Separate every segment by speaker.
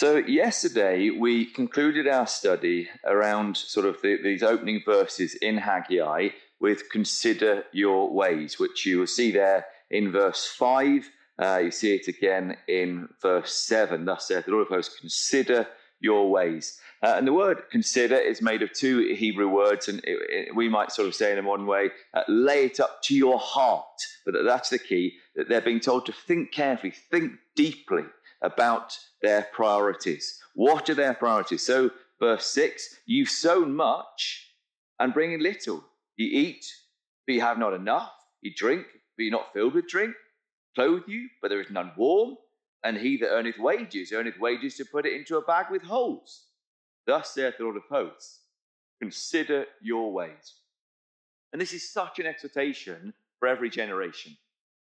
Speaker 1: So, yesterday we concluded our study around sort of the, these opening verses in Haggai with consider your ways, which you will see there in verse 5. Uh, you see it again in verse 7. Thus saith the Lord of hosts, consider your ways. Uh, and the word consider is made of two Hebrew words, and it, it, we might sort of say in a modern way, uh, lay it up to your heart. But that's the key, that they're being told to think carefully, think deeply about their priorities. What are their priorities? So, verse 6 You've sown much and bring in little. You eat, but you have not enough. You drink, but you're not filled with drink. Clothe you, but there is none warm. And he that earneth wages, earneth wages to put it into a bag with holes. Thus saith the Lord of hosts Consider your ways. And this is such an exhortation for every generation.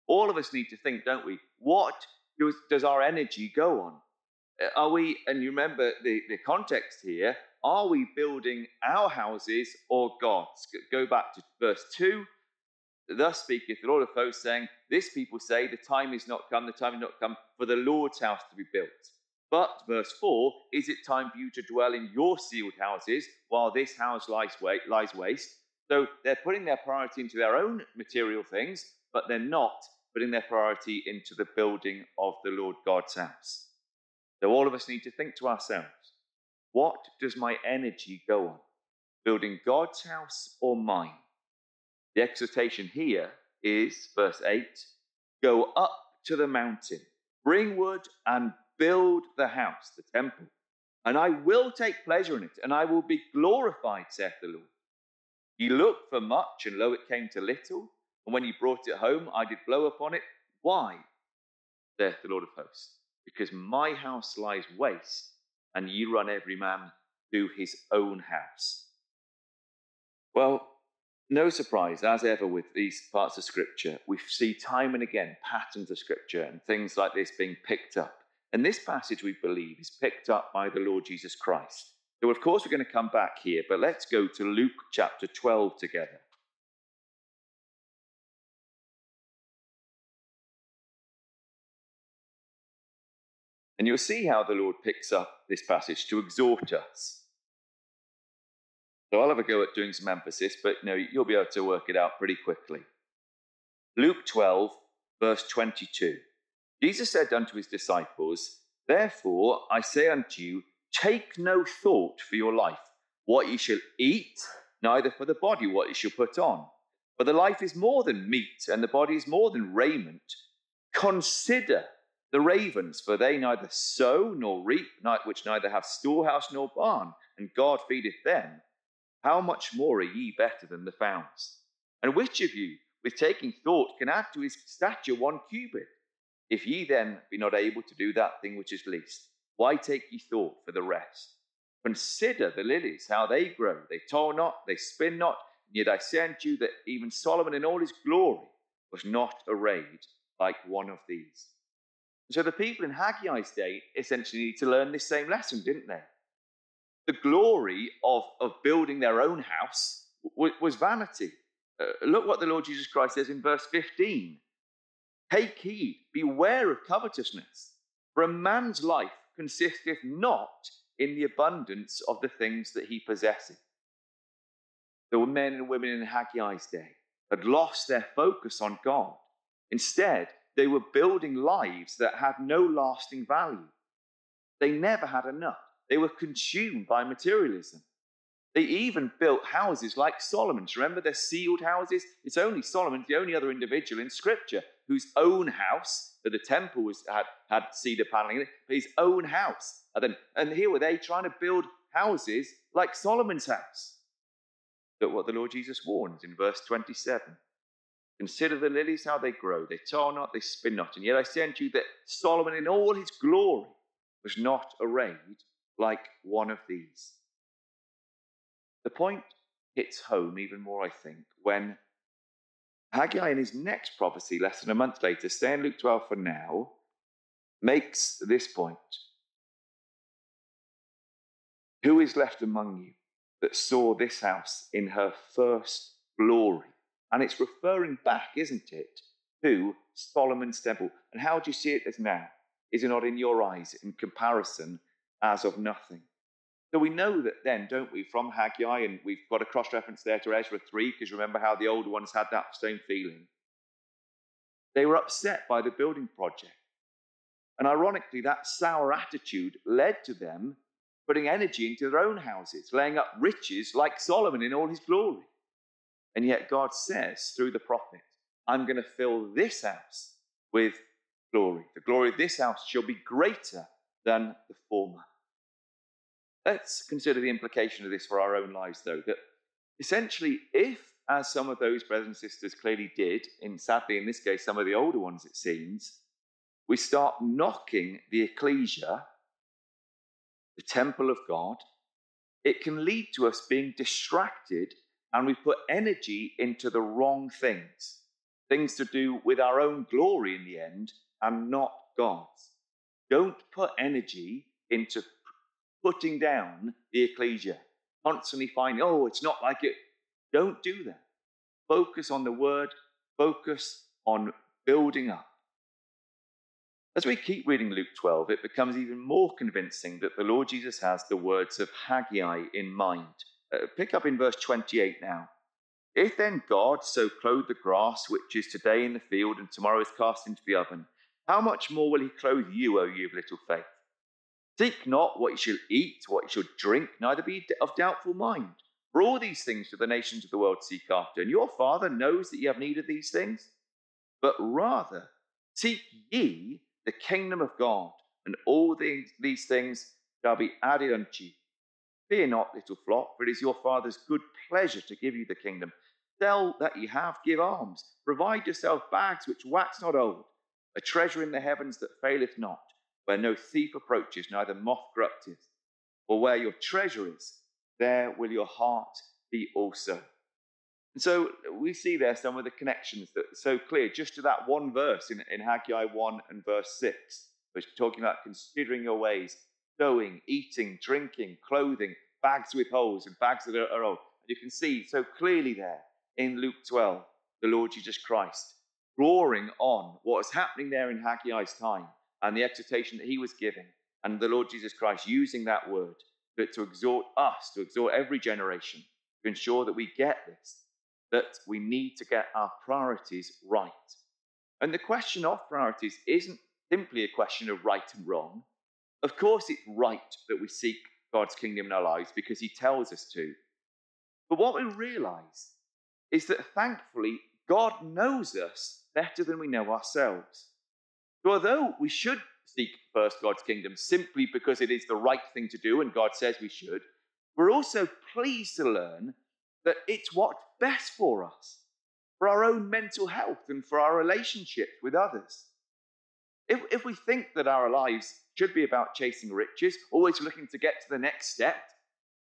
Speaker 1: All of us need to think, don't we? What does, does our energy go on? Uh, are we, and you remember the, the context here, are we building our houses or God's? Go back to verse 2. Thus speaketh the Lord of hosts, saying, This people say, The time is not come, the time is not come for the Lord's house to be built. But, verse 4, is it time for you to dwell in your ceiled houses while this house lies, lies waste? So they're putting their priority into their own material things, but they're not putting their priority into the building of the Lord God's house. So all of us need to think to ourselves what does my energy go on? Building God's house or mine? The exhortation here is, verse 8 go up to the mountain, bring wood, and build the house, the temple. And I will take pleasure in it, and I will be glorified, saith the Lord. You looked for much, and lo, it came to little. And when you brought it home, I did blow upon it. Why? saith the Lord of hosts. Because my house lies waste, and ye run every man to his own house. Well, no surprise, as ever with these parts of Scripture, we see time and again patterns of Scripture and things like this being picked up. And this passage, we believe, is picked up by the Lord Jesus Christ. So, of course, we're going to come back here, but let's go to Luke chapter 12 together. And you'll see how the Lord picks up this passage to exhort us. So I'll have a go at doing some emphasis, but you know, you'll be able to work it out pretty quickly. Luke 12, verse 22. Jesus said unto his disciples, Therefore I say unto you, take no thought for your life, what ye shall eat, neither for the body what ye shall put on. For the life is more than meat, and the body is more than raiment. Consider the ravens, for they neither sow nor reap, which neither have storehouse nor barn, and God feedeth them. How much more are ye better than the fowls? And which of you, with taking thought, can add to his stature one cubit? If ye then be not able to do that thing which is least, why take ye thought for the rest? Consider the lilies, how they grow. They toil not, they spin not, and yet I say unto you that even Solomon in all his glory was not arrayed like one of these. So the people in Haggai's day essentially need to learn this same lesson, didn't they? The glory of, of building their own house was, was vanity. Uh, look what the Lord Jesus Christ says in verse 15 Take heed, beware of covetousness, for a man's life consisteth not in the abundance of the things that he possesseth. The men and women in Haggai's day had lost their focus on God. Instead, they were building lives that had no lasting value. They never had enough. They were consumed by materialism. They even built houses like Solomon's. Remember they're ceiled houses? It's only Solomon, the only other individual in Scripture, whose own house, that the temple was, had, had cedar paneling in it, but his own house. And, then, and here were they trying to build houses like Solomon's house. Look what the Lord Jesus warns in verse 27. Consider the lilies, how they grow. They toil not, they spin not. And yet I say unto you that Solomon in all his glory was not arrayed like one of these. The point hits home even more, I think, when Haggai, in his next prophecy, less than a month later, stay in Luke 12 for now, makes this point Who is left among you that saw this house in her first glory? And it's referring back, isn't it, to Solomon's temple. And how do you see it as now? Is it not in your eyes in comparison as of nothing. So we know that then, don't we, from Haggai, and we've got a cross reference there to Ezra 3, because remember how the older ones had that same feeling. They were upset by the building project. And ironically, that sour attitude led to them putting energy into their own houses, laying up riches like Solomon in all his glory. And yet God says through the prophet, I'm going to fill this house with glory. The glory of this house shall be greater than the former. Let's consider the implication of this for our own lives, though, that essentially, if, as some of those brothers and sisters clearly did, and sadly in this case, some of the older ones, it seems, we start knocking the ecclesia, the temple of God, it can lead to us being distracted and we put energy into the wrong things, things to do with our own glory in the end and not God's. Don't put energy into putting down the ecclesia, constantly finding, oh, it's not like it. Don't do that. Focus on the word, focus on building up. As we keep reading Luke 12, it becomes even more convincing that the Lord Jesus has the words of Haggai in mind. Uh, pick up in verse 28 now. If then God so clothe the grass, which is today in the field and tomorrow is cast into the oven, how much more will he clothe you, O you of little faith? Seek not what you shall eat, what you shall drink, neither be of doubtful mind. For all these things do the nations of the world seek after, and your Father knows that ye have need of these things. But rather, seek ye the kingdom of God, and all these, these things shall be added unto you. Fear not, little flock, for it is your Father's good pleasure to give you the kingdom. Sell that ye have, give alms. Provide yourself bags which wax not old, a treasure in the heavens that faileth not, where no thief approaches, neither moth corrupteth. For where your treasure is, there will your heart be also. And so we see there some of the connections that are so clear just to that one verse in, in Haggai 1 and verse 6, which is talking about considering your ways, sowing, eating, drinking, clothing, bags with holes and bags that are, old. You can see so clearly there in Luke 12, the Lord Jesus Christ drawing on what was happening there in Haggai's time and the exhortation that he was giving, and the Lord Jesus Christ using that word that to exhort us, to exhort every generation, to ensure that we get this that we need to get our priorities right. And the question of priorities isn't simply a question of right and wrong. Of course, it's right that we seek God's kingdom in our lives because He tells us to. But what we realize is that thankfully, God knows us better than we know ourselves. So, although we should seek first God's kingdom simply because it is the right thing to do and God says we should, we're also pleased to learn that it's what's best for us, for our own mental health and for our relationships with others. If, if we think that our lives should be about chasing riches, always looking to get to the next step,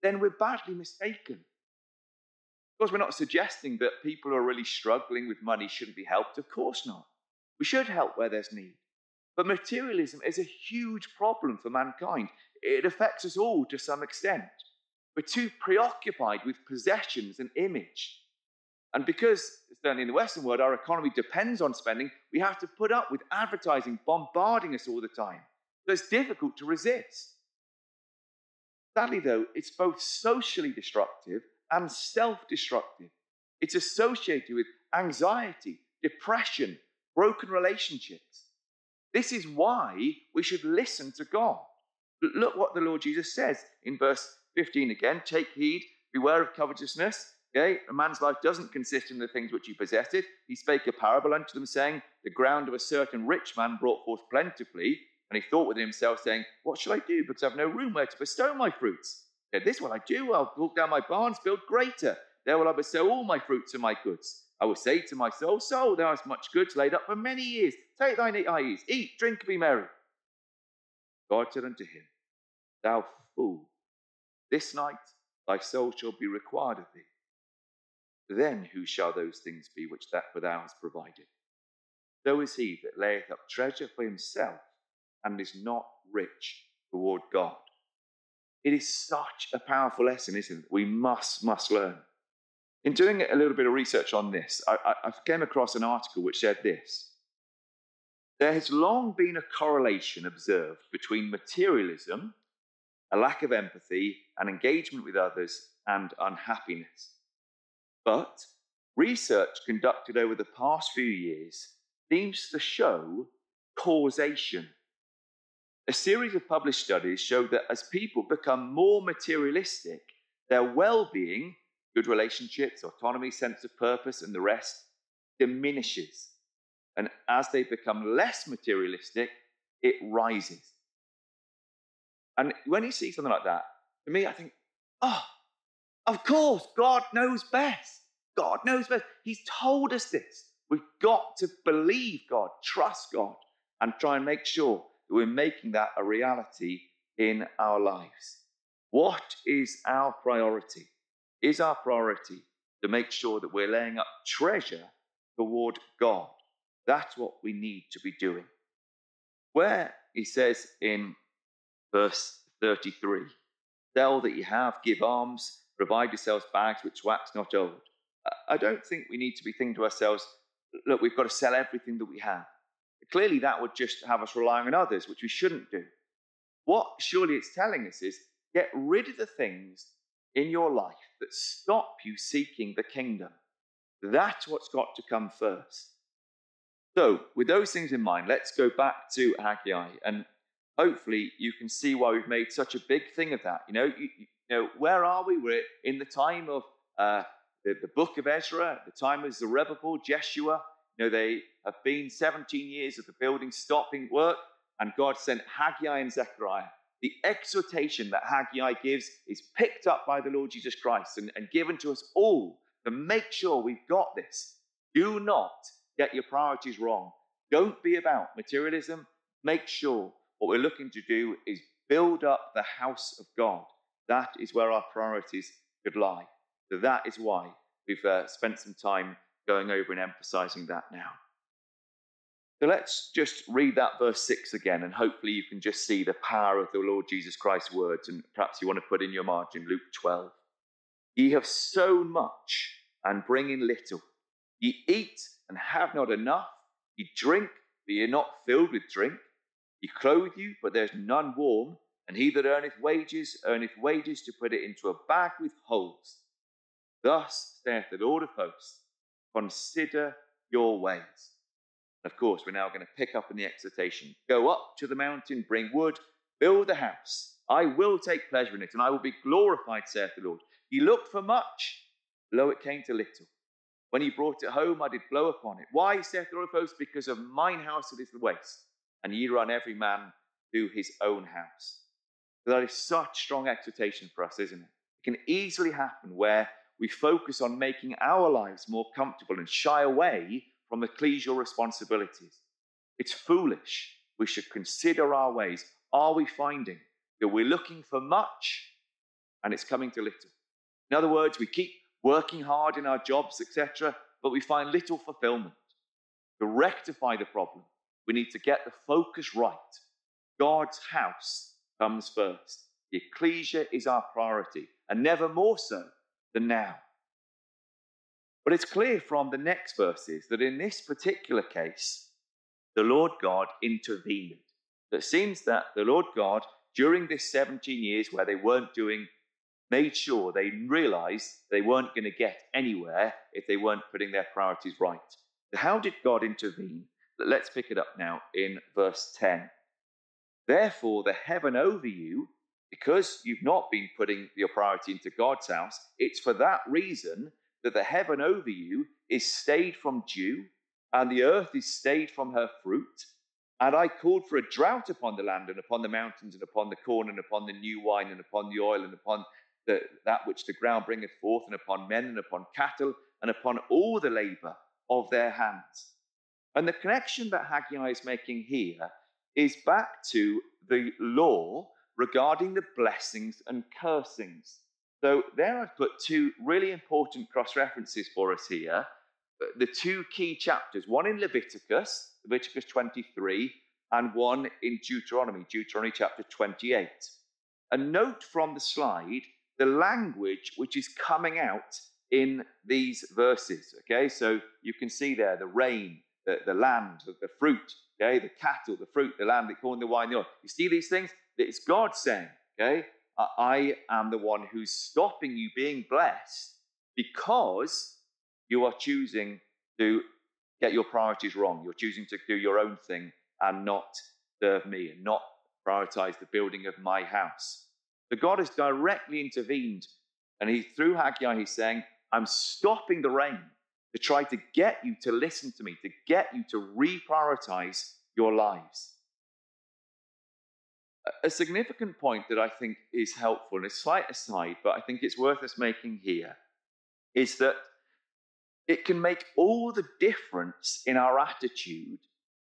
Speaker 1: then we're badly mistaken. Of course, we're not suggesting that people who are really struggling with money shouldn't be helped. Of course not. We should help where there's need. But materialism is a huge problem for mankind. It affects us all to some extent. We're too preoccupied with possessions and image. And because, certainly in the Western world, our economy depends on spending, we have to put up with advertising bombarding us all the time. So it's difficult to resist. Sadly, though, it's both socially destructive and self destructive. It's associated with anxiety, depression, broken relationships. This is why we should listen to God. Look what the Lord Jesus says in verse 15 again, take heed, beware of covetousness. Okay, a man's life doesn't consist in the things which he possesseth. He spake a parable unto them, saying, The ground of a certain rich man brought forth plentifully. And he thought within himself, saying, What shall I do? Because I have no room where to bestow my fruits. Okay, this will I do. I'll walk down my barns, build greater. There will I bestow all my fruits and my goods. I will say to my soul, Soul, thou hast much goods laid up for many years. Take thine ease, eat, drink, be merry. God said unto him, Thou fool, this night thy soul shall be required of thee. Then who shall those things be which that for thou hast provided? So is he that layeth up treasure for himself and is not rich toward God. It is such a powerful lesson, isn't it? We must, must learn. In doing a little bit of research on this, I, I came across an article which said this There has long been a correlation observed between materialism a lack of empathy, and engagement with others, and unhappiness. But research conducted over the past few years seems to show causation. A series of published studies show that as people become more materialistic, their well being, good relationships, autonomy, sense of purpose, and the rest diminishes. And as they become less materialistic, it rises. And when you see something like that, to me, I think, oh, of course, God knows best. God knows best. He's told us this. We've got to believe God, trust God, and try and make sure we're making that a reality in our lives. What is our priority? Is our priority to make sure that we're laying up treasure toward God? That's what we need to be doing. Where he says in verse 33 Sell that you have, give alms, provide yourselves bags which wax not old. I don't think we need to be thinking to ourselves, look, we've got to sell everything that we have. Clearly, that would just have us relying on others, which we shouldn't do. What surely it's telling us is get rid of the things in your life that stop you seeking the kingdom. That's what's got to come first. So, with those things in mind, let's go back to Haggai, and hopefully you can see why we've made such a big thing of that. You know, you, you know where are we? We're in the time of uh, the, the book of Ezra, the time of Zerubbabel, Jeshua. You know, they have been 17 years of the building stopping work, and God sent Haggai and Zechariah. The exhortation that Haggai gives is picked up by the Lord Jesus Christ and, and given to us all to make sure we've got this. Do not get your priorities wrong. Don't be about materialism. Make sure what we're looking to do is build up the house of God. That is where our priorities should lie. So that is why we've uh, spent some time going over and emphasizing that now. So let's just read that verse 6 again, and hopefully you can just see the power of the Lord Jesus Christ's words. And perhaps you want to put in your margin Luke 12. Ye have sown much and bring in little. Ye eat and have not enough. Ye drink, but ye are not filled with drink. Ye clothe you, but there's none warm. And he that earneth wages, earneth wages to put it into a bag with holes. Thus saith the Lord of hosts, consider your ways. Of course, we're now going to pick up in the exhortation. Go up to the mountain, bring wood, build a house. I will take pleasure in it, and I will be glorified, saith the Lord. He looked for much, lo, it came to little. When he brought it home, I did blow upon it. Why, saith the Lord of hosts? Because of mine house it is the waste, and ye run every man to his own house. That is such strong exhortation for us, isn't it? It can easily happen where we focus on making our lives more comfortable and shy away from ecclesial responsibilities. It's foolish. We should consider our ways. Are we finding that we're looking for much and it's coming to little? In other words, we keep working hard in our jobs, etc., but we find little fulfillment. To rectify the problem, we need to get the focus right. God's house comes first. The ecclesia is our priority, and never more so than now. But it's clear from the next verses that in this particular case, the Lord God intervened. It seems that the Lord God, during this 17 years where they weren't doing, made sure they realized they weren't going to get anywhere if they weren't putting their priorities right. How did God intervene? Let's pick it up now in verse 10. Therefore, the heaven over you, because you've not been putting your priority into God's house, it's for that reason that the heaven over you is stayed from dew, and the earth is stayed from her fruit. And I called for a drought upon the land, and upon the mountains, and upon the corn, and upon the new wine, and upon the oil, and upon the, that which the ground bringeth forth, and upon men, and upon cattle, and upon all the labor of their hands. And the connection that Haggai is making here is back to the law regarding the blessings and cursings so there I've put two really important cross references for us here. Uh, the two key chapters, one in Leviticus, Leviticus 23, and one in Deuteronomy, Deuteronomy chapter 28. And note from the slide the language which is coming out in these verses. Okay, so you can see there the rain, the, the land, the, the fruit, okay, the cattle, the fruit, the land, the corn, the wine, the oil. You see these things? It's God saying, okay, I am the one who's stopping you being blessed because you are choosing to get your priorities wrong. You're choosing to do your own thing and not serve me and not prioritize the building of my house. But God has directly intervened. And he, through Haggai, he's saying, I'm stopping the rain to try to get you to listen to me, to get you to reprioritize your lives. A significant point that I think is helpful, and a slight aside, but I think it's worth us making here, is that it can make all the difference in our attitude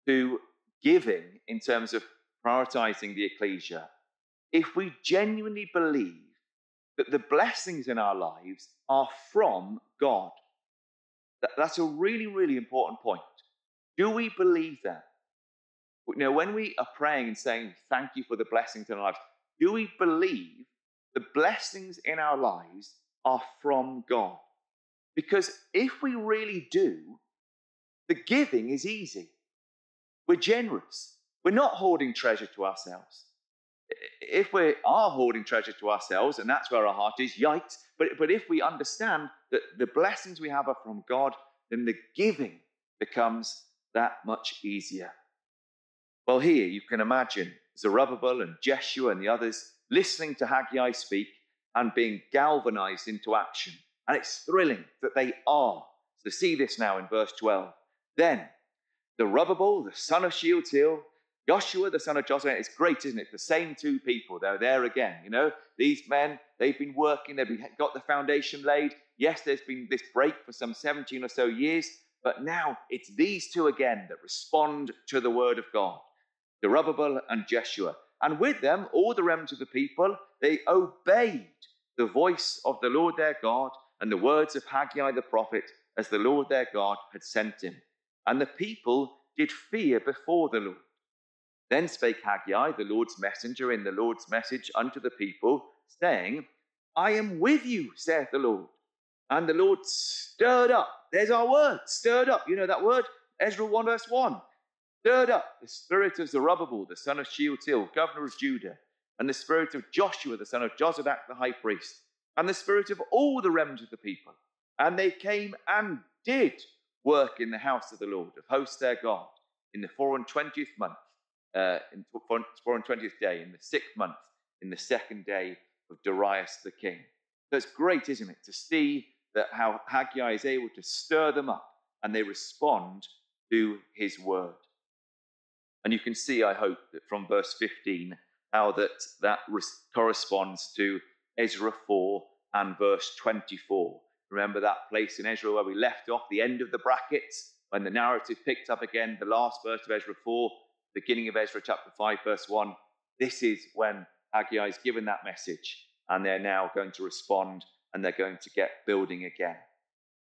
Speaker 1: to giving in terms of prioritizing the ecclesia if we genuinely believe that the blessings in our lives are from God. That's a really, really important point. Do we believe that? Know, when we are praying and saying, Thank you for the blessings in our lives, do we believe the blessings in our lives are from God? Because if we really do, the giving is easy. We're generous. We're not hoarding treasure to ourselves. If we are hoarding treasure to ourselves, and that's where our heart is, yikes. But, but if we understand that the blessings we have are from God, then the giving becomes that much easier. Well, here you can imagine Zerubbabel and Jeshua and the others listening to Haggai speak and being galvanized into action. And it's thrilling that they are. So see this now in verse 12. Then the Zerubbabel, the son of Shealtiel, Joshua, the son of Joshua, it's great, isn't it? The same two people, they're there again. You know, these men, they've been working, they've got the foundation laid. Yes, there's been this break for some 17 or so years, but now it's these two again that respond to the word of God. Zerubbabel and Jeshua. And with them, all the remnant of the people, they obeyed the voice of the Lord their God and the words of Haggai the prophet, as the Lord their God had sent him. And the people did fear before the Lord. Then spake Haggai, the Lord's messenger, in the Lord's message unto the people, saying, I am with you, saith the Lord. And the Lord stirred up. There's our word, stirred up. You know that word? Ezra 1 verse 1. Stirred up the spirit of Zerubbabel, the son of Shealtiel, governor of Judah, and the spirit of Joshua, the son of Jozadak, the high priest, and the spirit of all the remnant of the people. And they came and did work in the house of the Lord, of hosts their God, in the four and twentieth month, uh, in four and twentieth day, in the sixth month, in the second day of Darius the king. That's great, isn't it, to see that how Haggai is able to stir them up and they respond to his word. And you can see, I hope, that from verse 15, how that, that corresponds to Ezra 4 and verse 24. Remember that place in Ezra where we left off, the end of the brackets, when the narrative picked up again, the last verse of Ezra 4, beginning of Ezra chapter 5, verse 1. This is when Haggai is given that message, and they're now going to respond and they're going to get building again.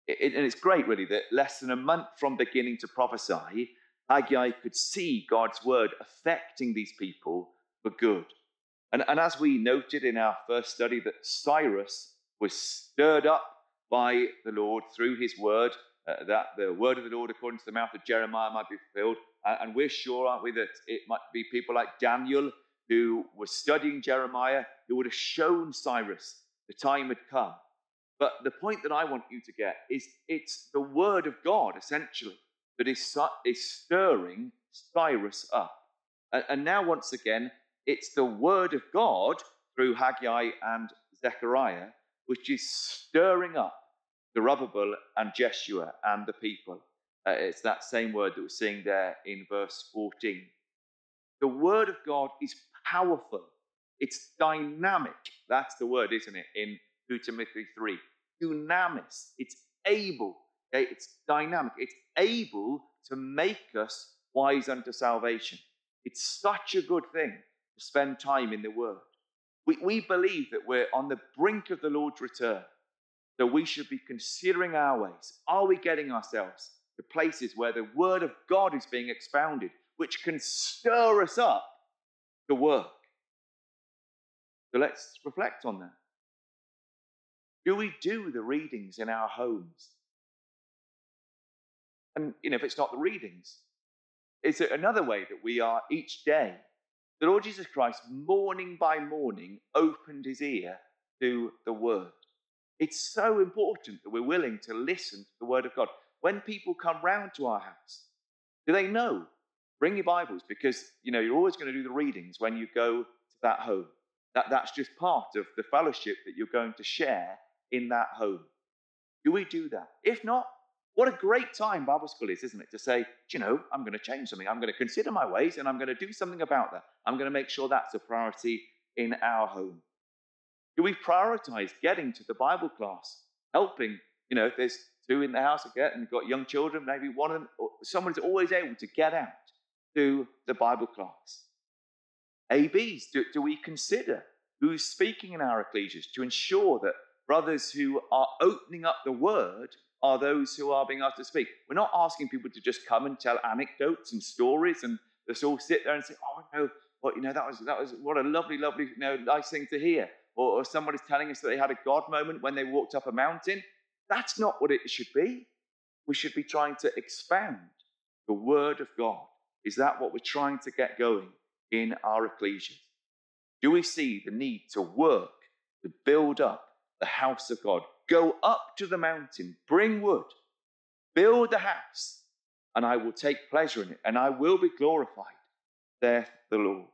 Speaker 1: It, and it's great, really, that less than a month from beginning to prophesy, Haggai could see God's word affecting these people for good. And, and as we noted in our first study, that Cyrus was stirred up by the Lord through his word, uh, that the word of the Lord, according to the mouth of Jeremiah, might be fulfilled. Uh, and we're sure, aren't we, that it might be people like Daniel who was studying Jeremiah who would have shown Cyrus the time had come. But the point that I want you to get is it's the word of God, essentially, that is, is stirring Cyrus up. And, and now, once again, it's the word of God through Haggai and Zechariah, which is stirring up Zerubbabel and Jeshua and the people. Uh, it's that same word that we're seeing there in verse 14. The word of God is powerful. It's dynamic. That's the word, isn't it? In 2 Timothy 3. Dunamis. It's able. Okay? It's dynamic. It's able to make us wise unto salvation. It's such a good thing to spend time in the Word. We, we believe that we're on the brink of the Lord's return, that we should be considering our ways. Are we getting ourselves to places where the Word of God is being expounded, which can stir us up to work? So let's reflect on that. Do we do the readings in our homes? And you know, if it's not the readings, is it another way that we are each day The Lord Jesus Christ, morning by morning, opened his ear to the word. It's so important that we're willing to listen to the word of God. When people come round to our house, do they know? Bring your Bibles because you know you're always going to do the readings when you go to that home. That, that's just part of the fellowship that you're going to share in that home. Do we do that? If not, what a great time Bible school is, isn't it? To say, you know, I'm going to change something. I'm going to consider my ways and I'm going to do something about that. I'm going to make sure that's a priority in our home. Do we prioritize getting to the Bible class, helping? You know, if there's two in the house again and you've got young children, maybe one of them, someone's always able to get out to the Bible class. ABs, do, do we consider who's speaking in our ecclesias to ensure that brothers who are opening up the word are those who are being asked to speak? We're not asking people to just come and tell anecdotes and stories and let's all sit there and say, oh, no, what, you know, that was, that was what a lovely, lovely, you know, nice thing to hear. Or, or somebody's telling us that they had a God moment when they walked up a mountain. That's not what it should be. We should be trying to expound the word of God. Is that what we're trying to get going in our ecclesias? Do we see the need to work to build up the house of God? Go up to the mountain, bring wood, build the house, and I will take pleasure in it, and I will be glorified, saith the Lord.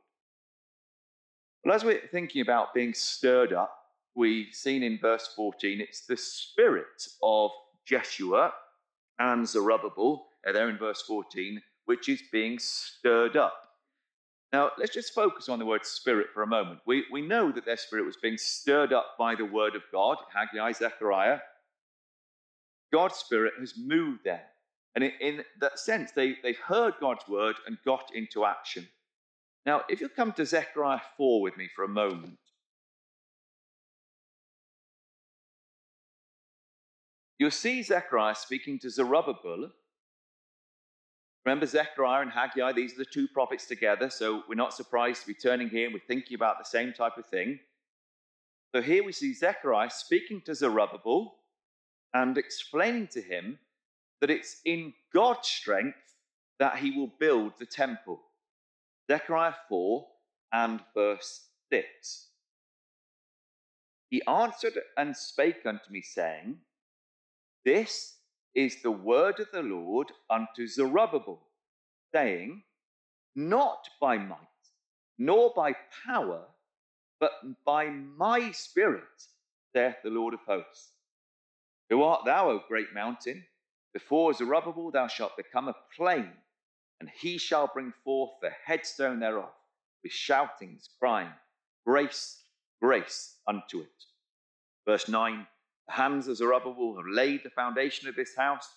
Speaker 1: Well, as we're thinking about being stirred up, we've seen in verse 14, it's the spirit of Jeshua and Zerubbabel, there in verse 14, which is being stirred up. Now, let's just focus on the word spirit for a moment. We, we know that their spirit was being stirred up by the word of God, Haggai, Zechariah. God's spirit has moved them. And in, in that sense, they, they've heard God's word and got into action. Now, if you come to Zechariah 4 with me for a moment, you'll see Zechariah speaking to Zerubbabel. Remember Zechariah and Haggai, these are the two prophets together, so we're not surprised to be turning here and we're thinking about the same type of thing. So here we see Zechariah speaking to Zerubbabel and explaining to him that it's in God's strength that he will build the temple. Zechariah 4 and verse 6. He answered and spake unto me, saying, This is the word of the Lord unto Zerubbabel, saying, Not by might, nor by power, but by my spirit, saith the Lord of hosts. Who art thou, O great mountain? Before Zerubbabel thou shalt become a plain and he shall bring forth the headstone thereof with shoutings, crying, Grace, grace unto it. Verse 9 Hands of Zerubbabel have laid the foundation of this house,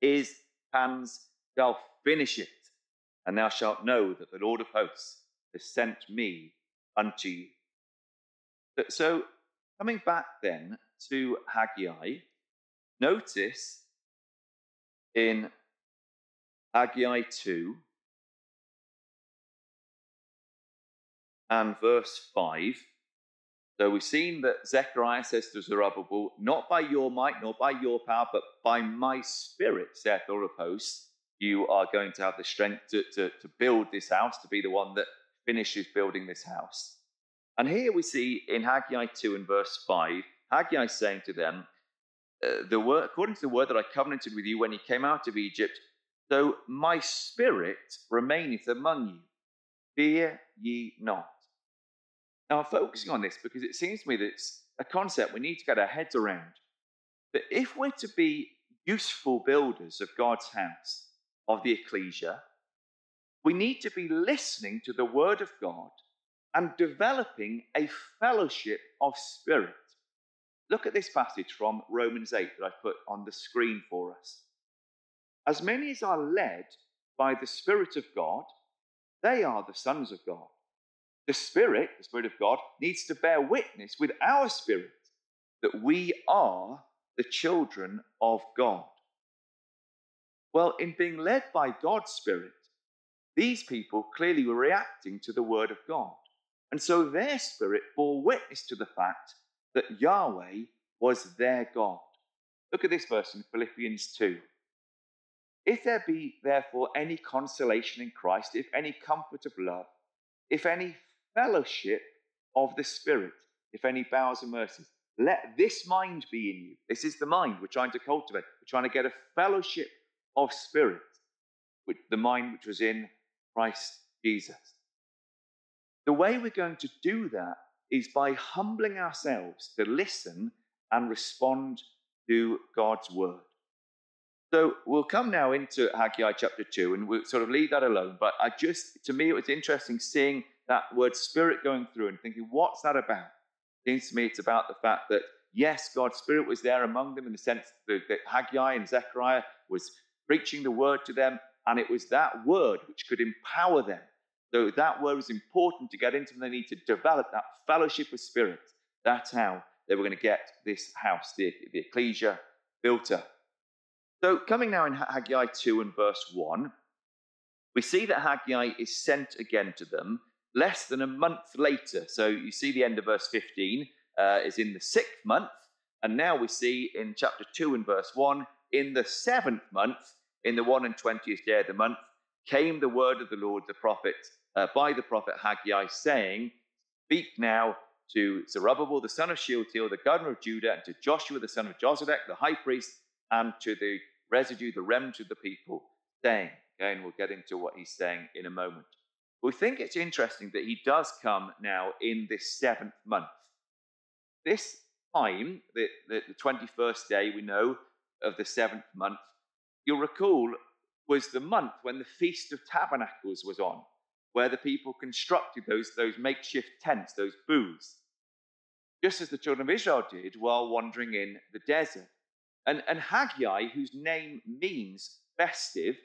Speaker 1: his hands shall finish it, and thou shalt know that the Lord of hosts has sent me unto you. Uh, so, coming back then to Haggai, notice in Haggai 2 and verse 5. So we've seen that Zechariah says to Zerubbabel, Not by your might, nor by your power, but by my spirit, saith the Lord of hosts, you are going to have the strength to, to, to build this house, to be the one that finishes building this house. And here we see in Haggai 2 and verse 5, Haggai saying to them, uh, the word, according to the word that I covenanted with you when you came out of Egypt, so my spirit remaineth among you. Fear ye not. Now, I'm focusing on this because it seems to me that it's a concept we need to get our heads around. That if we're to be useful builders of God's house, of the ecclesia, we need to be listening to the word of God and developing a fellowship of spirit. Look at this passage from Romans 8 that I put on the screen for us. As many as are led by the Spirit of God, they are the sons of God. The Spirit, the Spirit of God, needs to bear witness with our spirit that we are the children of God. Well, in being led by God's Spirit, these people clearly were reacting to the Word of God. And so their spirit bore witness to the fact that Yahweh was their God. Look at this verse in Philippians 2. If there be therefore any consolation in Christ, if any comfort of love, if any fellowship of the Spirit, if any bowels and mercies. Let this mind be in you. This is the mind we're trying to cultivate. We're trying to get a fellowship of spirit, with the mind which was in Christ Jesus. The way we're going to do that is by humbling ourselves to listen and respond to God's word. So we'll come now into Haggai chapter 2 and we'll sort of leave that alone. But I just, to me, it was interesting seeing that word spirit going through and thinking, what's that about? Seems to me it's about the fact that, yes, God's spirit was there among them in the sense that, that Haggai and Zechariah was preaching the word to them, and it was that word which could empower them. So that word was important to get into them. They need to develop that fellowship with spirit. That's how they were going to get this house, the, the ecclesia, built up. So, coming now in Haggai 2 and verse 1, we see that Haggai is sent again to them less than a month later. So, you see the end of verse 15 uh, is in the sixth month. And now we see in chapter 2 and verse 1, in the seventh month, in the one and twentieth day of the month, came the word of the Lord, the prophet, uh, by the prophet Haggai, saying, Speak now to Zerubbabel, the son of Shealtiel, the governor of Judah, and to Joshua, the son of Josedek, the high priest, and to the residue, the remnant of the people, saying, again, we'll get into what he's saying in a moment. We think it's interesting that he does come now in this seventh month. This time, the, the, the 21st day, we know, of the seventh month, you'll recall, was the month when the Feast of Tabernacles was on, where the people constructed those, those makeshift tents, those booths, just as the children of Israel did while wandering in the desert. And, and Haggai, whose name means festive,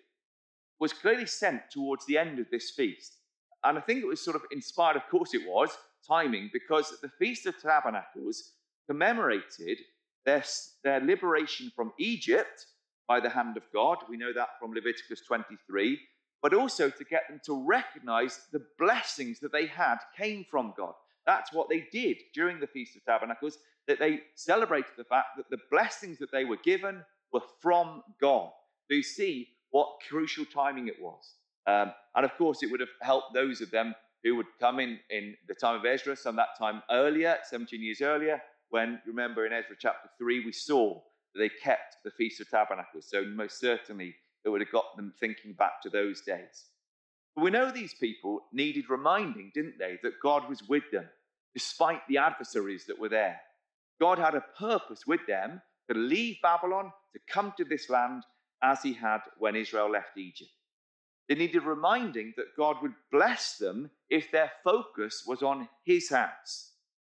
Speaker 1: was clearly sent towards the end of this feast. And I think it was sort of inspired, of course it was, timing, because the Feast of Tabernacles commemorated their, their liberation from Egypt by the hand of God. We know that from Leviticus 23. But also to get them to recognize the blessings that they had came from God. That's what they did during the Feast of Tabernacles that they celebrated the fact that the blessings that they were given were from God. So you see what crucial timing it was. Um, and of course, it would have helped those of them who would come in in the time of Ezra, some that time earlier, 17 years earlier, when, remember in Ezra chapter 3, we saw that they kept the Feast of Tabernacles. So most certainly it would have got them thinking back to those days. But we know these people needed reminding, didn't they, that God was with them, despite the adversaries that were there. God had a purpose with them to leave Babylon, to come to this land as he had when Israel left Egypt. They needed reminding that God would bless them if their focus was on his house.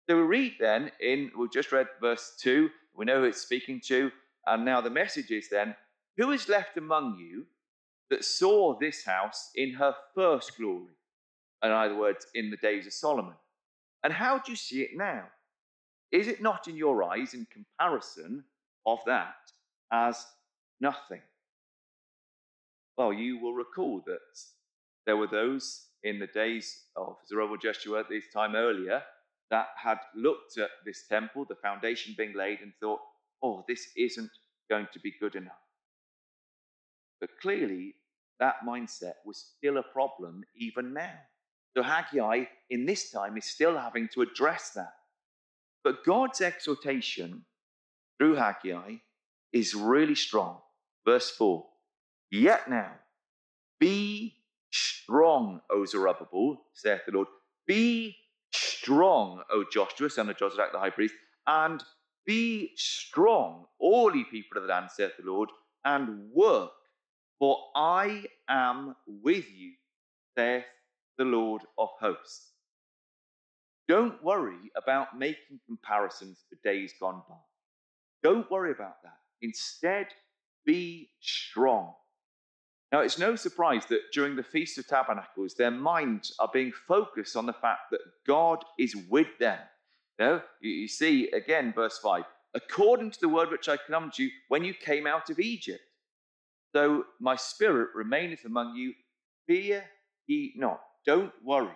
Speaker 1: So we read then in, we just read verse 2, we know who it's speaking to, and now the message is then, who is left among you that saw this house in her first glory? In other words, in the days of Solomon. And how do you see it now? Is it not in your eyes, in comparison of that, as nothing? Well, you will recall that there were those in the days of Zerubbabel Joshua, this time earlier, that had looked at this temple, the foundation being laid, and thought, oh, this isn't going to be good enough. But clearly, that mindset was still a problem even now. So Haggai, in this time, is still having to address that. But God's exhortation through Haggai is really strong. Verse 4 Yet now, be strong, O Zerubbabel, saith the Lord. Be strong, O Joshua, son of Josedek the high priest, and be strong, all ye people of the land, saith the Lord, and work, for I am with you, saith the Lord of hosts. Don't worry about making comparisons to days gone by. Don't worry about that. Instead, be strong. Now, it's no surprise that during the Feast of Tabernacles, their minds are being focused on the fact that God is with them. You, you see, again, verse 5 according to the word which I commanded you when you came out of Egypt. So my spirit remaineth among you, fear ye not. Don't worry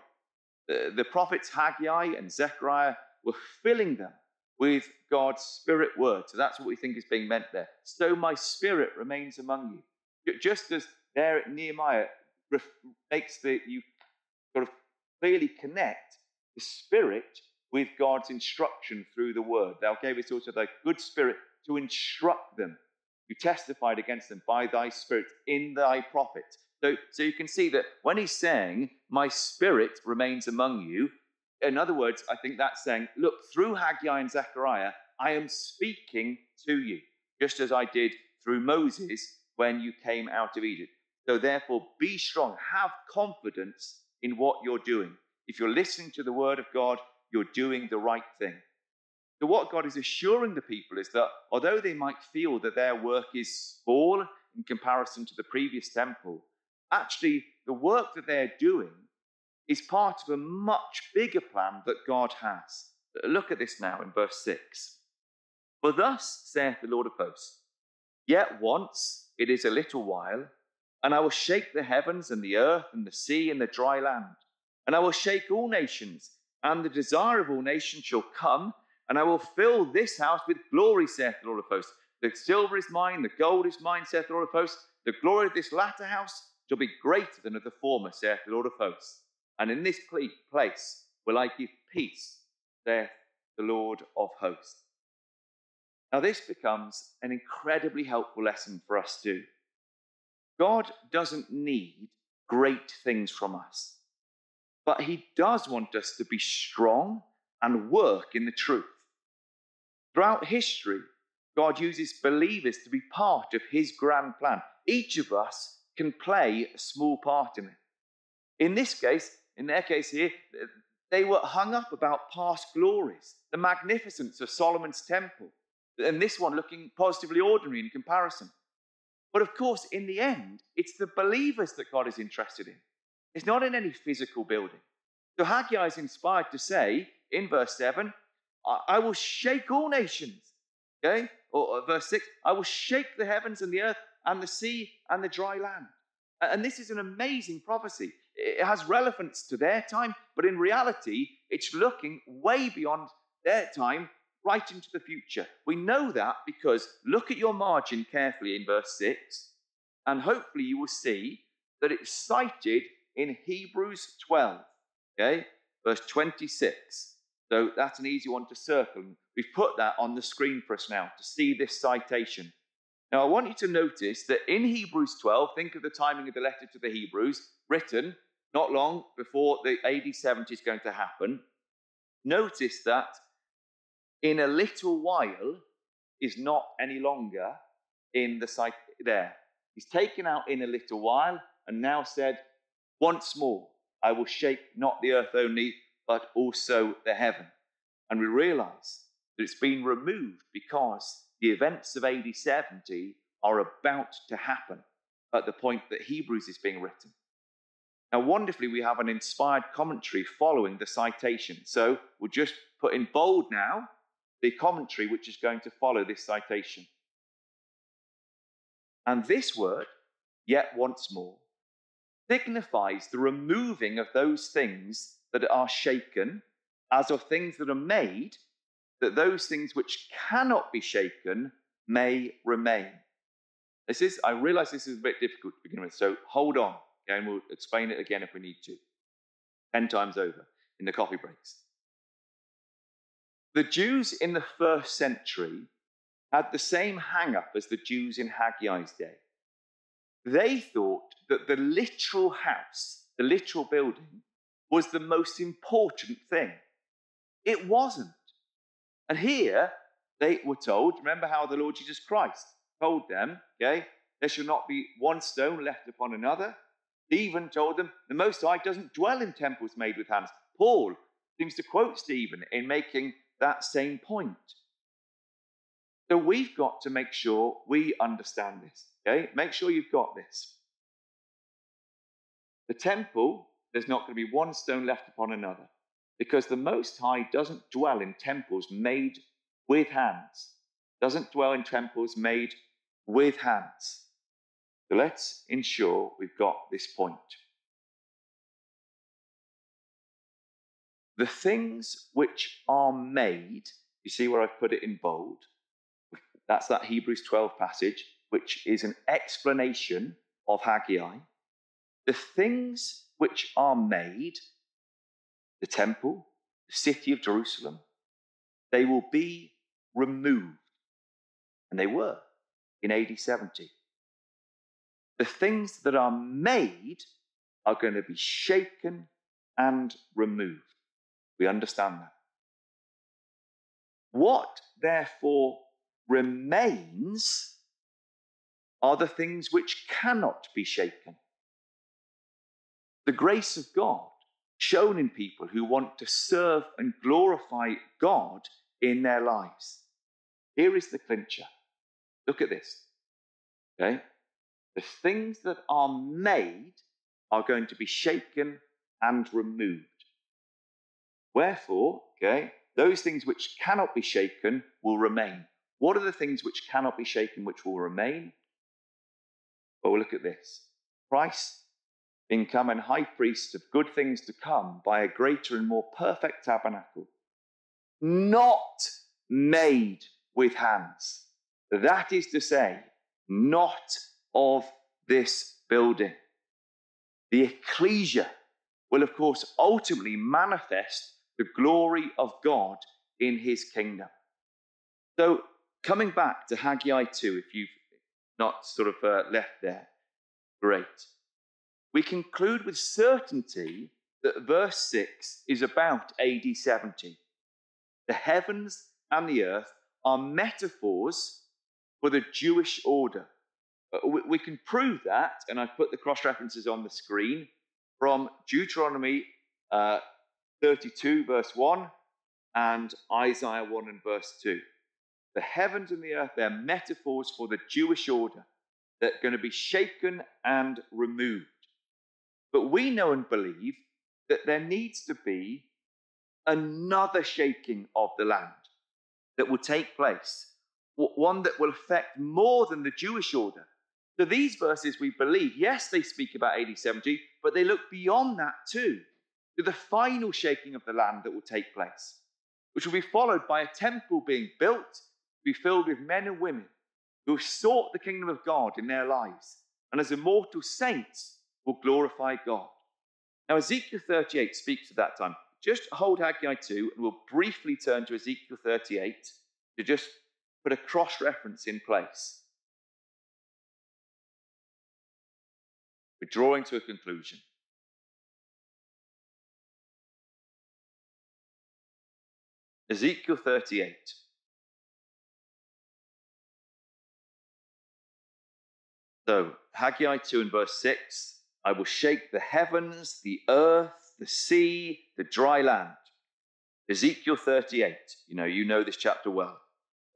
Speaker 1: the, the prophets Haggai and Zechariah were filling them with God's spirit word. So that's what we think is being meant there. So my spirit remains among you. Just as there Nehemiah makes the you sort of clearly connect the Spirit with God's instruction through the word. Thou gavest also thy good Spirit to instruct them. You testified against them by thy Spirit in thy prophets. So, so you can see that when he's saying, My Spirit remains among you, in other words, I think that's saying, Look, through Haggai and Zechariah, I am speaking to you, just as I did through Moses when you came out of Egypt. So therefore, be strong, have confidence in what you're doing. If you're listening to the word of God, you're doing the right thing. So, what God is assuring the people is that although they might feel that their work is small in comparison to the previous temple, actually, the work that they're doing is part of a much bigger plan that God has. Look at this now in verse 6. For thus saith the Lord of hosts, Yet once, it is a little while, and I will shake the heavens and the earth and the sea and the dry land. And I will shake all nations, and the desire of all nations shall come, and I will fill this house with glory, saith the Lord of hosts. The silver is mine, the gold is mine, saith the Lord of hosts. The glory of this latter house shall be greater than of the former, saith the Lord of hosts. And in this place will I give peace, saith the Lord of hosts. Now, this becomes an incredibly helpful lesson for us too. God doesn't need great things from us, but He does want us to be strong and work in the truth. Throughout history, God uses believers to be part of His grand plan. Each of us can play a small part in it. In this case, in their case here, they were hung up about past glories, the magnificence of Solomon's temple, and this one looking positively ordinary in comparison. But of course, in the end, it's the believers that God is interested in. It's not in any physical building. So Haggai is inspired to say in verse 7, I will shake all nations. Okay? Or, or verse 6, I will shake the heavens and the earth and the sea and the dry land. And this is an amazing prophecy. It has relevance to their time, but in reality, it's looking way beyond their time right into the future. We know that because look at your margin carefully in verse 6, and hopefully you will see that it's cited in Hebrews 12, okay, verse 26. So that's an easy one to circle. We've put that on the screen for us now to see this citation. Now, I want you to notice that in Hebrews 12, think of the timing of the letter to the Hebrews, written not long before the AD 70 is going to happen. Notice that in a little while is not any longer in the site there. He's taken out in a little while and now said, Once more, I will shake not the earth only, but also the heaven. And we realize that it's been removed because the events of AD 70 are about to happen at the point that Hebrews is being written. Now, wonderfully, we have an inspired commentary following the citation. So we'll just put in bold now the commentary which is going to follow this citation. And this word, yet once more, signifies the removing of those things that are shaken, as of things that are made, that those things which cannot be shaken may remain. This is, I realize this is a bit difficult to begin with, so hold on, and we'll explain it again if we need to, 10 times over in the coffee breaks. The Jews in the first century had the same hang up as the Jews in Haggai's day. They thought that the literal house, the literal building, was the most important thing. It wasn't. And here they were told, remember how the Lord Jesus Christ told them, okay, there shall not be one stone left upon another. He even told them, the Most High doesn't dwell in temples made with hands. Paul seems to quote Stephen in making that same point. So we've got to make sure we understand this. Okay? Make sure you've got this. The temple, there's not going to be one stone left upon another because the Most High doesn't dwell in temples made with hands, doesn't dwell in temples made with hands. So let's ensure we've got this point. The things which are made, you see where I've put it in bold? That's that Hebrews 12 passage, which is an explanation of Haggai. The things which are made the temple, the city of Jerusalem, they will be removed. And they were in AD 70. The things that are made are going to be shaken and removed. We understand that. What therefore remains are the things which cannot be shaken. The grace of God shown in people who want to serve and glorify God in their lives. Here is the clincher. Look at this. Okay? The things that are made are going to be shaken and removed. Wherefore, okay, those things which cannot be shaken will remain. What are the things which cannot be shaken which will remain? Well, look at this. Christ become an high priest of good things to come by a greater and more perfect tabernacle, not made with hands. That is to say, not of this building. The ecclesia will, of course, ultimately manifest the glory of God in his kingdom. So, coming back to Haggai 2, if you've not sort of uh, left there, great. We conclude with certainty that verse 6 is about AD 70. The heavens and the earth are metaphors for the Jewish order. Uh, we can prove that, and I've put the cross references on the screen from Deuteronomy uh, 32, verse 1, and Isaiah 1 and verse 2. The heavens and the earth, they're metaphors for the Jewish order that are going to be shaken and removed. But we know and believe that there needs to be another shaking of the land that will take place, one that will affect more than the Jewish order. So these verses, we believe, yes, they speak about AD 70, but they look beyond that too, to the final shaking of the land that will take place, which will be followed by a temple being built to be filled with men and women who have sought the kingdom of God in their lives, and as immortal saints will glorify God. Now, Ezekiel 38 speaks of that time. Just hold Haggai 2, and we'll briefly turn to Ezekiel 38 to just put a cross reference in place. We're drawing to a conclusion. Ezekiel 38. So, Haggai 2 and verse 6 I will shake the heavens, the earth, the sea, the dry land. Ezekiel 38. You know, you know this chapter well,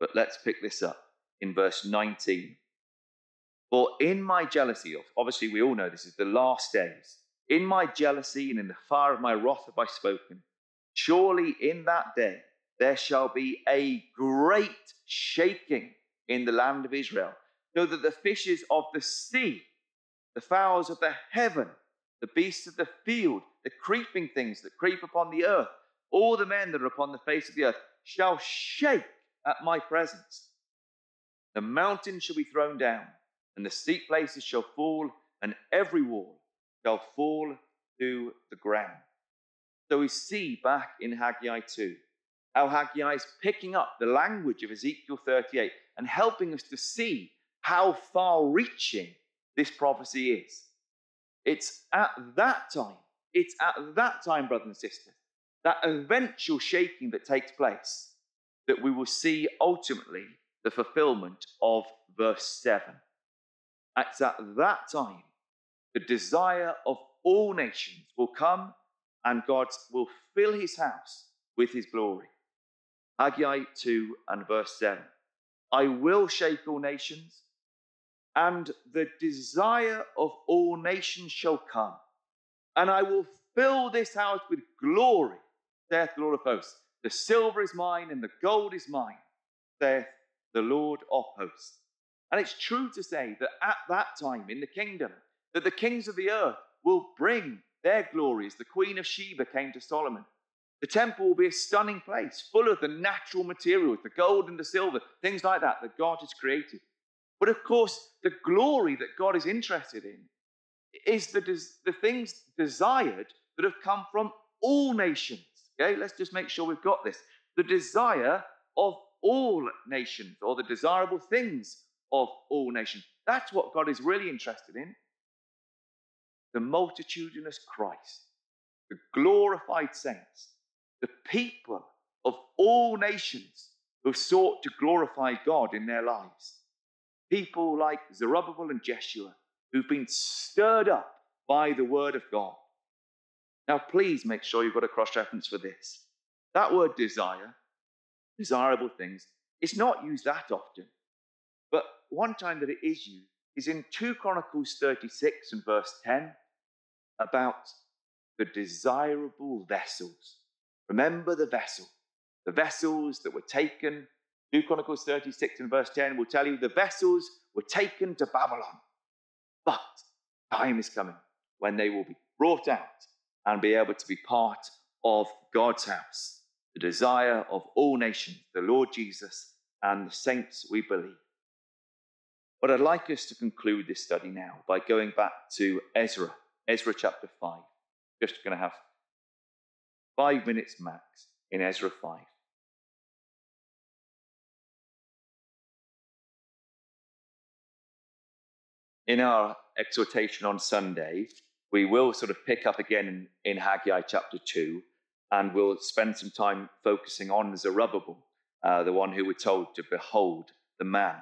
Speaker 1: but let's pick this up in verse 19. For in my jealousy, obviously we all know this is the last days. In my jealousy and in the fire of my wrath have I spoken. Surely in that day there shall be a great shaking in the land of Israel, so that the fishes of the sea the fowls of the heaven, the beasts of the field, the creeping things that creep upon the earth, all the men that are upon the face of the earth shall shake at my presence. The mountains shall be thrown down, and the steep places shall fall, and every wall shall fall to the ground. So we see back in Haggai 2 how Haggai is picking up the language of Ezekiel 38 and helping us to see how far reaching this prophecy is. It's at that time, it's at that time, brothers and sisters, that eventual shaking that takes place, that we will see ultimately the fulfillment of verse 7. It's at that time the desire of all nations will come and God will fill his house with his glory. Haggai 2 and verse 7. I will shake all nations, and the desire of all nations shall come. And I will fill this house with glory, saith the Lord of hosts. The silver is mine and the gold is mine, saith the Lord of hosts. And it's true to say that at that time in the kingdom, that the kings of the earth will bring their glories. The Queen of Sheba came to Solomon. The temple will be a stunning place, full of the natural materials, the gold and the silver, things like that that God has created. But of course, the glory that God is interested in is the, des- the things desired that have come from all nations. Okay, let's just make sure we've got this. The desire of all nations, or the desirable things of all nations. That's what God is really interested in. The multitudinous Christ, the glorified saints, the people of all nations who sought to glorify God in their lives. People like Zerubbabel and Jeshua, who've been stirred up by the word of God. Now, please make sure you've got a cross reference for this. That word desire, desirable things, it's not used that often. But one time that it is used is in 2 Chronicles 36 and verse 10 about the desirable vessels. Remember the vessel the vessels that were taken. 2 Chronicles 36 and verse 10 will tell you the vessels were taken to Babylon. But time is coming when they will be brought out and be able to be part of God's house, the desire of all nations, the Lord Jesus and the saints we believe. But I'd like us to conclude this study now by going back to Ezra, Ezra chapter 5. Just going to have five minutes max in Ezra 5. in our exhortation on Sunday, we will sort of pick up again in, Haggai chapter 2, and we'll spend some time focusing on Zerubbabel, uh, the one who we're told to behold the man,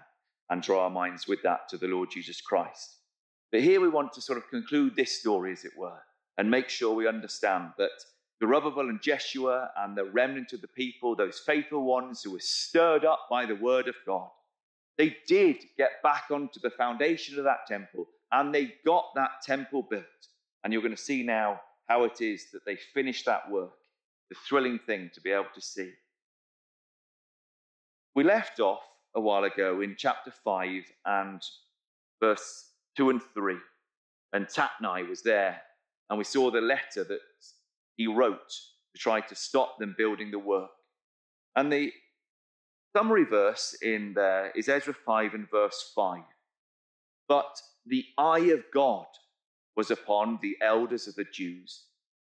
Speaker 1: and draw our minds with that to the Lord Jesus Christ. But here we want to sort of conclude this story, as it were, and make sure we understand that Zerubbabel and Jeshua and the remnant of the people, those faithful ones who were stirred up by the word of God, they did get back onto the foundation of that temple and they got that temple built. And you're going to see now how it is that they finished that work. The thrilling thing to be able to see. We left off a while ago in chapter 5 and verse 2 and 3. And Tatnai was there, and we saw the letter that he wrote to try to stop them building the work. And the summary verse in there is Ezra 5 and verse 5. But the eye of God was upon the elders of the Jews,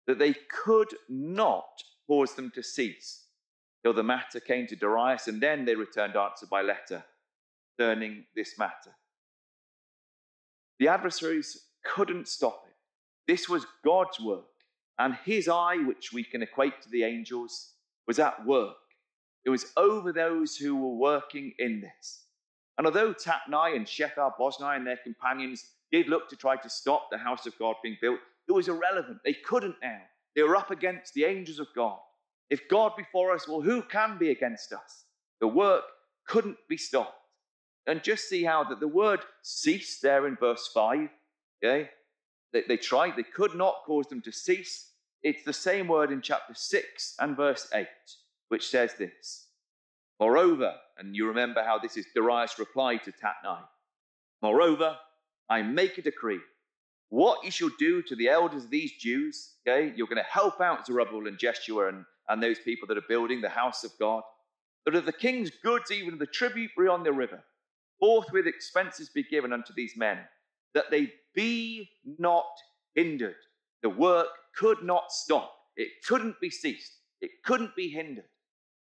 Speaker 1: that they could not cause them to cease till the matter came to Darius, and then they returned answer by letter concerning this matter. The adversaries couldn't stop it. This was God's work, and his eye, which we can equate to the angels, was at work it was over those who were working in this. And although Tatnai and Shethar Boznai and their companions did look to try to stop the house of God being built, it was irrelevant. They couldn't now. They were up against the angels of God. If God before us, well, who can be against us? The work couldn't be stopped. And just see how that the word ceased there in verse 5. Okay? They, they tried, they could not cause them to cease. It's the same word in chapter 6 and verse 8 which says this Moreover, and you remember how this is Darius' reply to Tatnai Moreover, I make a decree. What you shall do to the elders of these Jews, okay, you're going to help out Zerubbabel and Jeshua and, and those people that are building the house of God, that of the king's goods, even the tribute on the river, forthwith expenses be given unto these men, that they be not hindered. The work could not stop, it couldn't be ceased, it couldn't be hindered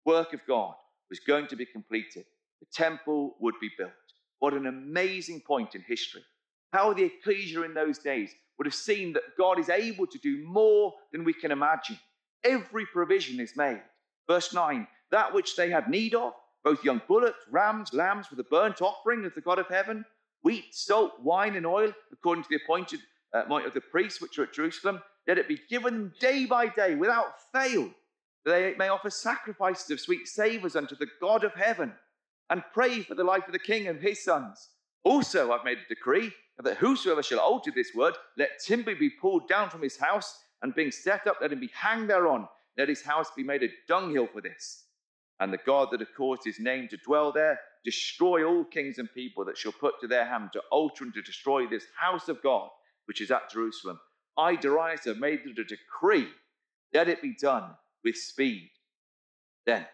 Speaker 1: work of God was going to be completed. The temple would be built. What an amazing point in history. How the ecclesia in those days would have seen that God is able to do more than we can imagine. Every provision is made. Verse 9 that which they had need of, both young bullocks, rams, lambs for the burnt offering of the God of heaven, wheat, salt, wine, and oil, according to the appointed uh, might of the priests which are at Jerusalem, let it be given them day by day without fail that they may offer sacrifices of sweet savours unto the God of heaven and pray for the life of the king and his sons. Also, I've made a decree that whosoever shall alter this word, let timber be pulled down from his house, and being set up, let him be hanged thereon. Let his house be made a dunghill for this. And the God that hath caused his name to dwell there, destroy all kings and people that shall put to their hand to alter and to destroy this house of God, which is at Jerusalem. I, Darius, made a decree. Let it be done with speed. Then,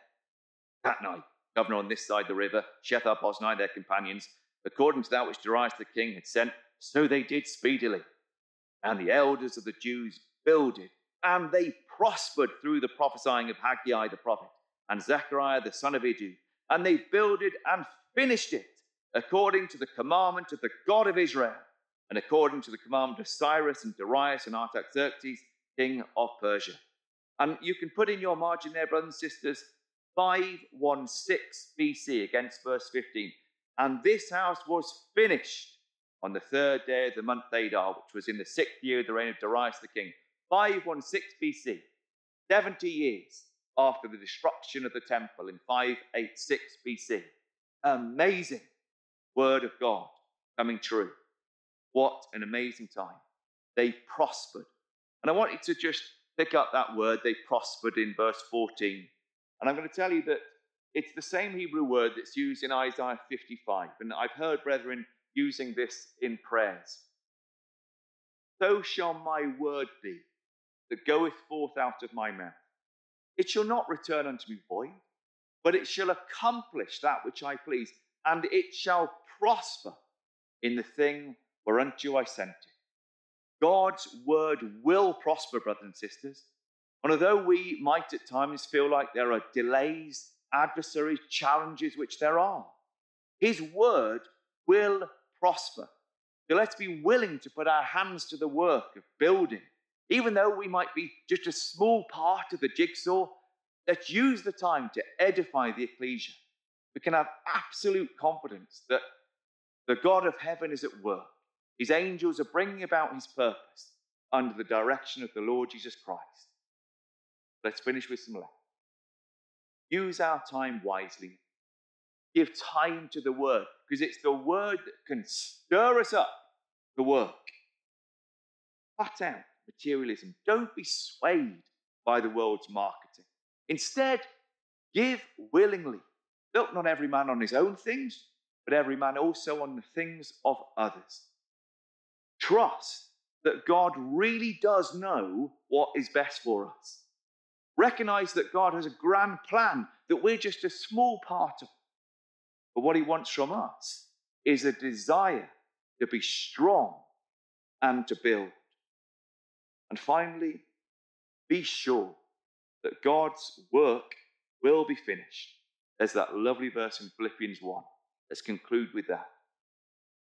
Speaker 1: Tatnai, governor on this side the river, Shethar Boznai, their companions, according to that which Darius the king had sent, so they did speedily. And the elders of the Jews builded, and they prospered through the prophesying of Haggai the prophet and Zechariah the son of Iddo, and they builded and finished it according to the commandment of the God of Israel, and according to the commandment of Cyrus and Darius and Artaxerxes, king of Persia. And you can put in your margin there, brothers and sisters, 516 BC against verse 15. And this house was finished on the third day of the month Adar, which was in the sixth year of the reign of Darius the king. 516 BC, 70 years after the destruction of the temple in 586 BC. Amazing word of God coming true. What an amazing time. They prospered. And I want you to just pick up that word, they prospered in verse 14. And I'm going to tell you that it's the same Hebrew word that's used in Isaiah 55. And I've heard brethren using this in prayers. So shall my word be that goeth forth out of my mouth. It shall not return unto me void, but it shall accomplish that which I please, and it shall prosper in the thing whereunto I sent it. God's word will prosper, brothers and sisters. And although we might at times feel like there are delays, adversaries, challenges, which there are, his word will prosper. So let's be willing to put our hands to the work of building, even though we might be just a small part of the jigsaw. Let's use the time to edify the ecclesia. We can have absolute confidence that the God of heaven is at work. His angels are bringing about his purpose under the direction of the Lord Jesus Christ. Let's finish with some lessons. Use our time wisely. Give time to the word because it's the word that can stir us up to work. Cut out materialism. Don't be swayed by the world's marketing. Instead, give willingly. Look not every man on his own things, but every man also on the things of others. Trust that God really does know what is best for us. Recognize that God has a grand plan that we're just a small part of. But what He wants from us is a desire to be strong and to build. And finally, be sure that God's work will be finished. There's that lovely verse in Philippians 1. Let's conclude with that.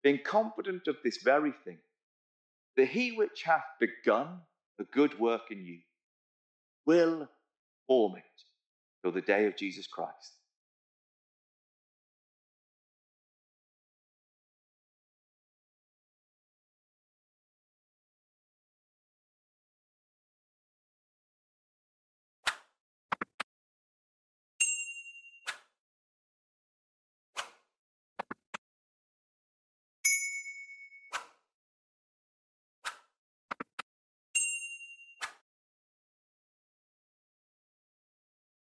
Speaker 1: Being confident of this very thing, that he which hath begun a good work in you will form it till the day of Jesus Christ.